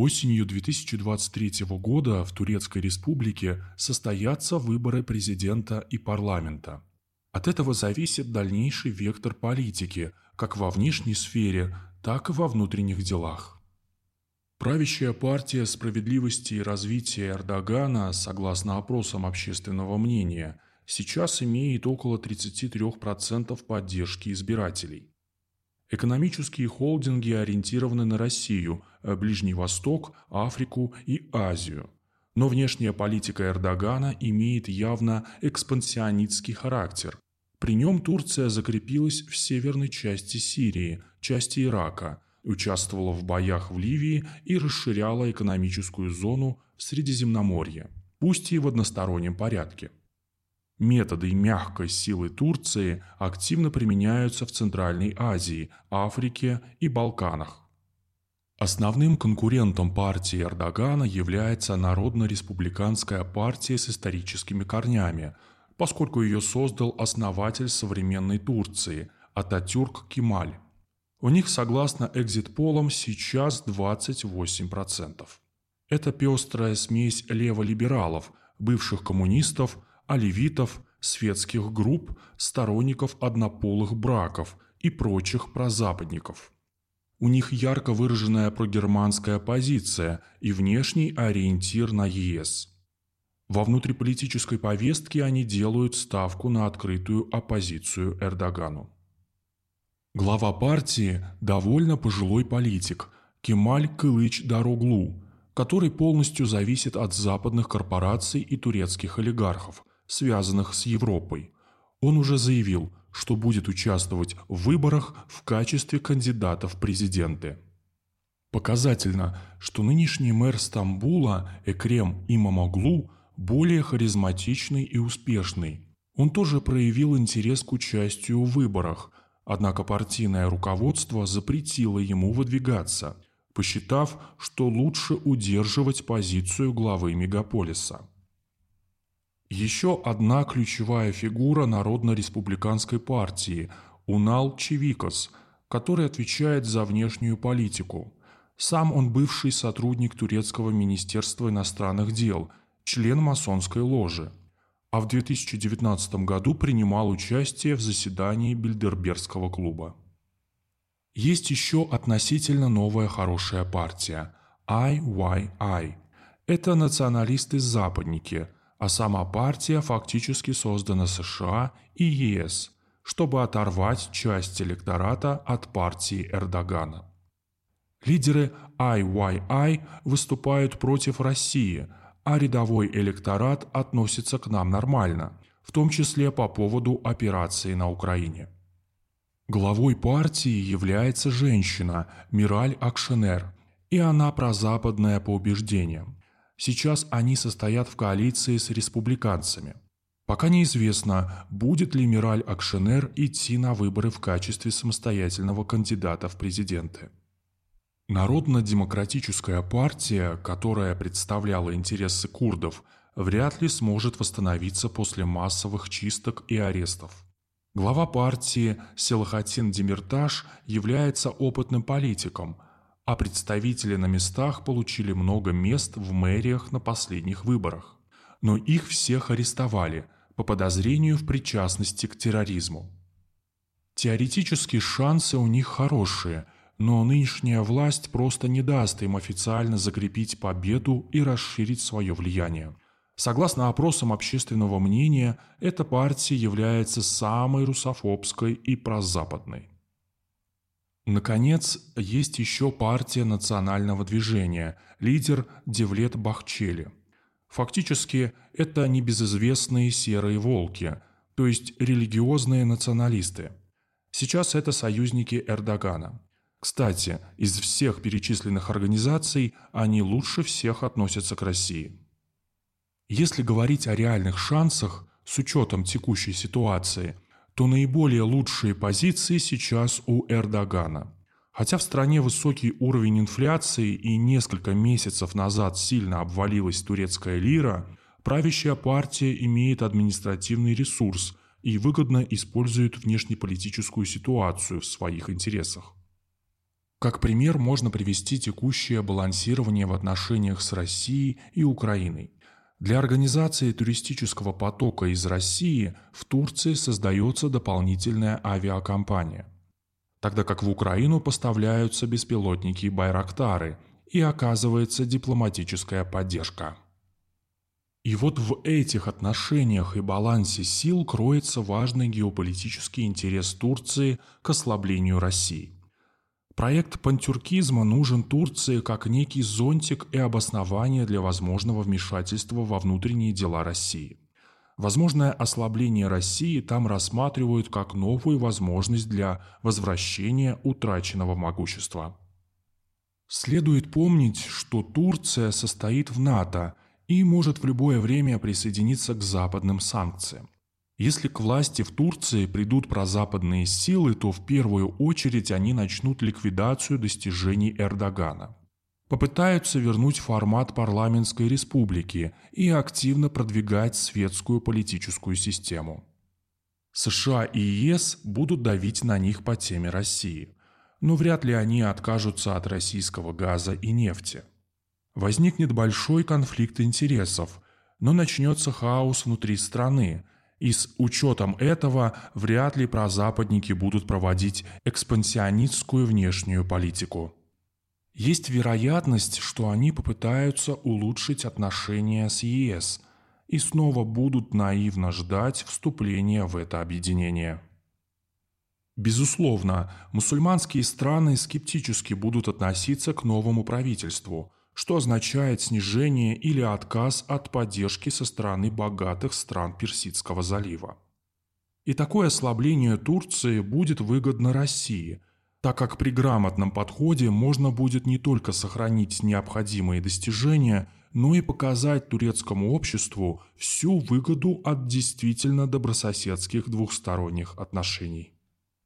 Осенью 2023 года в Турецкой республике состоятся выборы президента и парламента. От этого зависит дальнейший вектор политики, как во внешней сфере, так и во внутренних делах. Правящая партия справедливости и развития Эрдогана, согласно опросам общественного мнения, сейчас имеет около 33% поддержки избирателей. Экономические холдинги ориентированы на Россию, э, Ближний Восток, Африку и Азию. Но внешняя политика Эрдогана имеет явно экспансионистский характер. При нем Турция закрепилась в северной части Сирии, части Ирака, участвовала в боях в Ливии и расширяла экономическую зону в Средиземноморье, пусть и в одностороннем порядке. Методы мягкой силы Турции активно применяются в Центральной Азии, Африке и Балканах. Основным конкурентом партии Эрдогана является Народно-республиканская партия с историческими корнями, поскольку ее создал основатель современной Турции Ататюрк Кемаль. У них, согласно экзит-полам, сейчас 28%. Это пестрая смесь леволибералов, бывших коммунистов, оливитов, светских групп, сторонников однополых браков и прочих прозападников. У них ярко выраженная прогерманская позиция и внешний ориентир на ЕС. Во внутриполитической повестке они делают ставку на открытую оппозицию Эрдогану. Глава партии – довольно пожилой политик Кемаль Кылыч Дароглу, который полностью зависит от западных корпораций и турецких олигархов, связанных с Европой. Он уже заявил, что будет участвовать в выборах в качестве кандидата в президенты. Показательно, что нынешний мэр Стамбула Экрем Имамоглу более харизматичный и успешный. Он тоже проявил интерес к участию в выборах, однако партийное руководство запретило ему выдвигаться, посчитав, что лучше удерживать позицию главы мегаполиса. Еще одна ключевая фигура Народно-республиканской партии – Унал Чевикос, который отвечает за внешнюю политику. Сам он бывший сотрудник Турецкого министерства иностранных дел, член масонской ложи. А в 2019 году принимал участие в заседании Бильдербергского клуба. Есть еще относительно новая хорошая партия – IYI. Это националисты-западники – а сама партия фактически создана США и ЕС, чтобы оторвать часть электората от партии Эрдогана. Лидеры IYI выступают против России, а рядовой электорат относится к нам нормально, в том числе по поводу операции на Украине. Главой партии является женщина Мираль Акшенер, и она прозападная по убеждениям. Сейчас они состоят в коалиции с республиканцами. Пока неизвестно, будет ли Мираль Акшенер идти на выборы в качестве самостоятельного кандидата в президенты. Народно-демократическая партия, которая представляла интересы курдов, вряд ли сможет восстановиться после массовых чисток и арестов. Глава партии Селахатин Демирташ является опытным политиком – а представители на местах получили много мест в мэриях на последних выборах. Но их всех арестовали по подозрению в причастности к терроризму. Теоретически шансы у них хорошие, но нынешняя власть просто не даст им официально закрепить победу и расширить свое влияние. Согласно опросам общественного мнения, эта партия является самой русофобской и прозападной. Наконец, есть еще партия национального движения, лидер Девлет Бахчели. Фактически, это небезызвестные серые волки, то есть религиозные националисты. Сейчас это союзники Эрдогана. Кстати, из всех перечисленных организаций они лучше всех относятся к России. Если говорить о реальных шансах, с учетом текущей ситуации – то наиболее лучшие позиции сейчас у Эрдогана. Хотя в стране высокий уровень инфляции и несколько месяцев назад сильно обвалилась турецкая лира, правящая партия имеет административный ресурс и выгодно использует внешнеполитическую ситуацию в своих интересах. Как пример можно привести текущее балансирование в отношениях с Россией и Украиной. Для организации туристического потока из России в Турции создается дополнительная авиакомпания, тогда как в Украину поставляются беспилотники «Байрактары» и оказывается дипломатическая поддержка. И вот в этих отношениях и балансе сил кроется важный геополитический интерес Турции к ослаблению России. Проект пантюркизма нужен Турции как некий зонтик и обоснование для возможного вмешательства во внутренние дела России. Возможное ослабление России там рассматривают как новую возможность для возвращения утраченного могущества. Следует помнить, что Турция состоит в НАТО и может в любое время присоединиться к западным санкциям. Если к власти в Турции придут прозападные силы, то в первую очередь они начнут ликвидацию достижений Эрдогана. Попытаются вернуть формат парламентской республики и активно продвигать светскую политическую систему. США и ЕС будут давить на них по теме России, но вряд ли они откажутся от российского газа и нефти. Возникнет большой конфликт интересов, но начнется хаос внутри страны – и с учетом этого вряд ли прозападники будут проводить экспансионистскую внешнюю политику. Есть вероятность, что они попытаются улучшить отношения с ЕС и снова будут наивно ждать вступления в это объединение. Безусловно, мусульманские страны скептически будут относиться к новому правительству – что означает снижение или отказ от поддержки со стороны богатых стран Персидского залива. И такое ослабление Турции будет выгодно России, так как при грамотном подходе можно будет не только сохранить необходимые достижения, но и показать турецкому обществу всю выгоду от действительно добрососедских двухсторонних отношений.